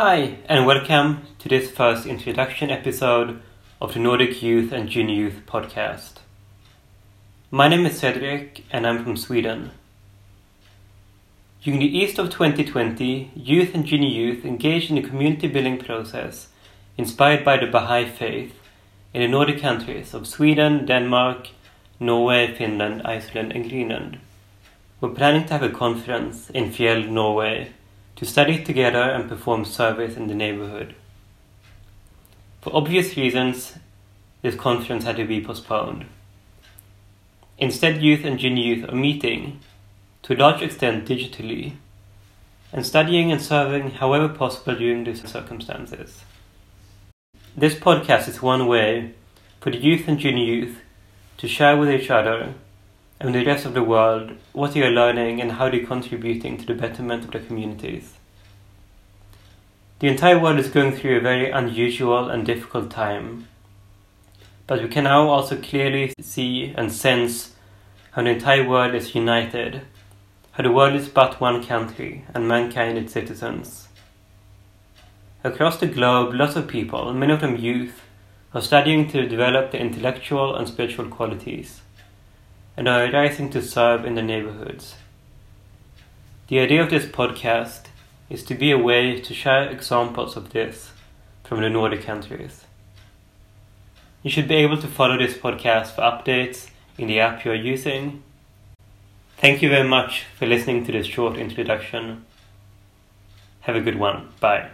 Hi, and welcome to this first introduction episode of the Nordic Youth and Junior Youth podcast. My name is Cedric, and I'm from Sweden. During the Easter of 2020, youth and junior youth engaged in a community building process inspired by the Baha'i faith in the Nordic countries of Sweden, Denmark, Norway, Finland, Iceland, and Greenland. We're planning to have a conference in Fjell, Norway, to study together and perform service in the neighborhood. For obvious reasons, this conference had to be postponed. Instead, youth and junior youth are meeting, to a large extent digitally, and studying and serving however possible during these circumstances. This podcast is one way for the youth and junior youth to share with each other and the rest of the world what they are learning and how they are contributing to the betterment of their communities. The entire world is going through a very unusual and difficult time, but we can now also clearly see and sense how the entire world is united, how the world is but one country and mankind its citizens. Across the globe, lots of people, many of them youth, are studying to develop their intellectual and spiritual qualities and are rising to serve in the neighborhoods. The idea of this podcast is to be a way to share examples of this from the Nordic countries. You should be able to follow this podcast for updates in the app you are using. Thank you very much for listening to this short introduction. Have a good one. Bye.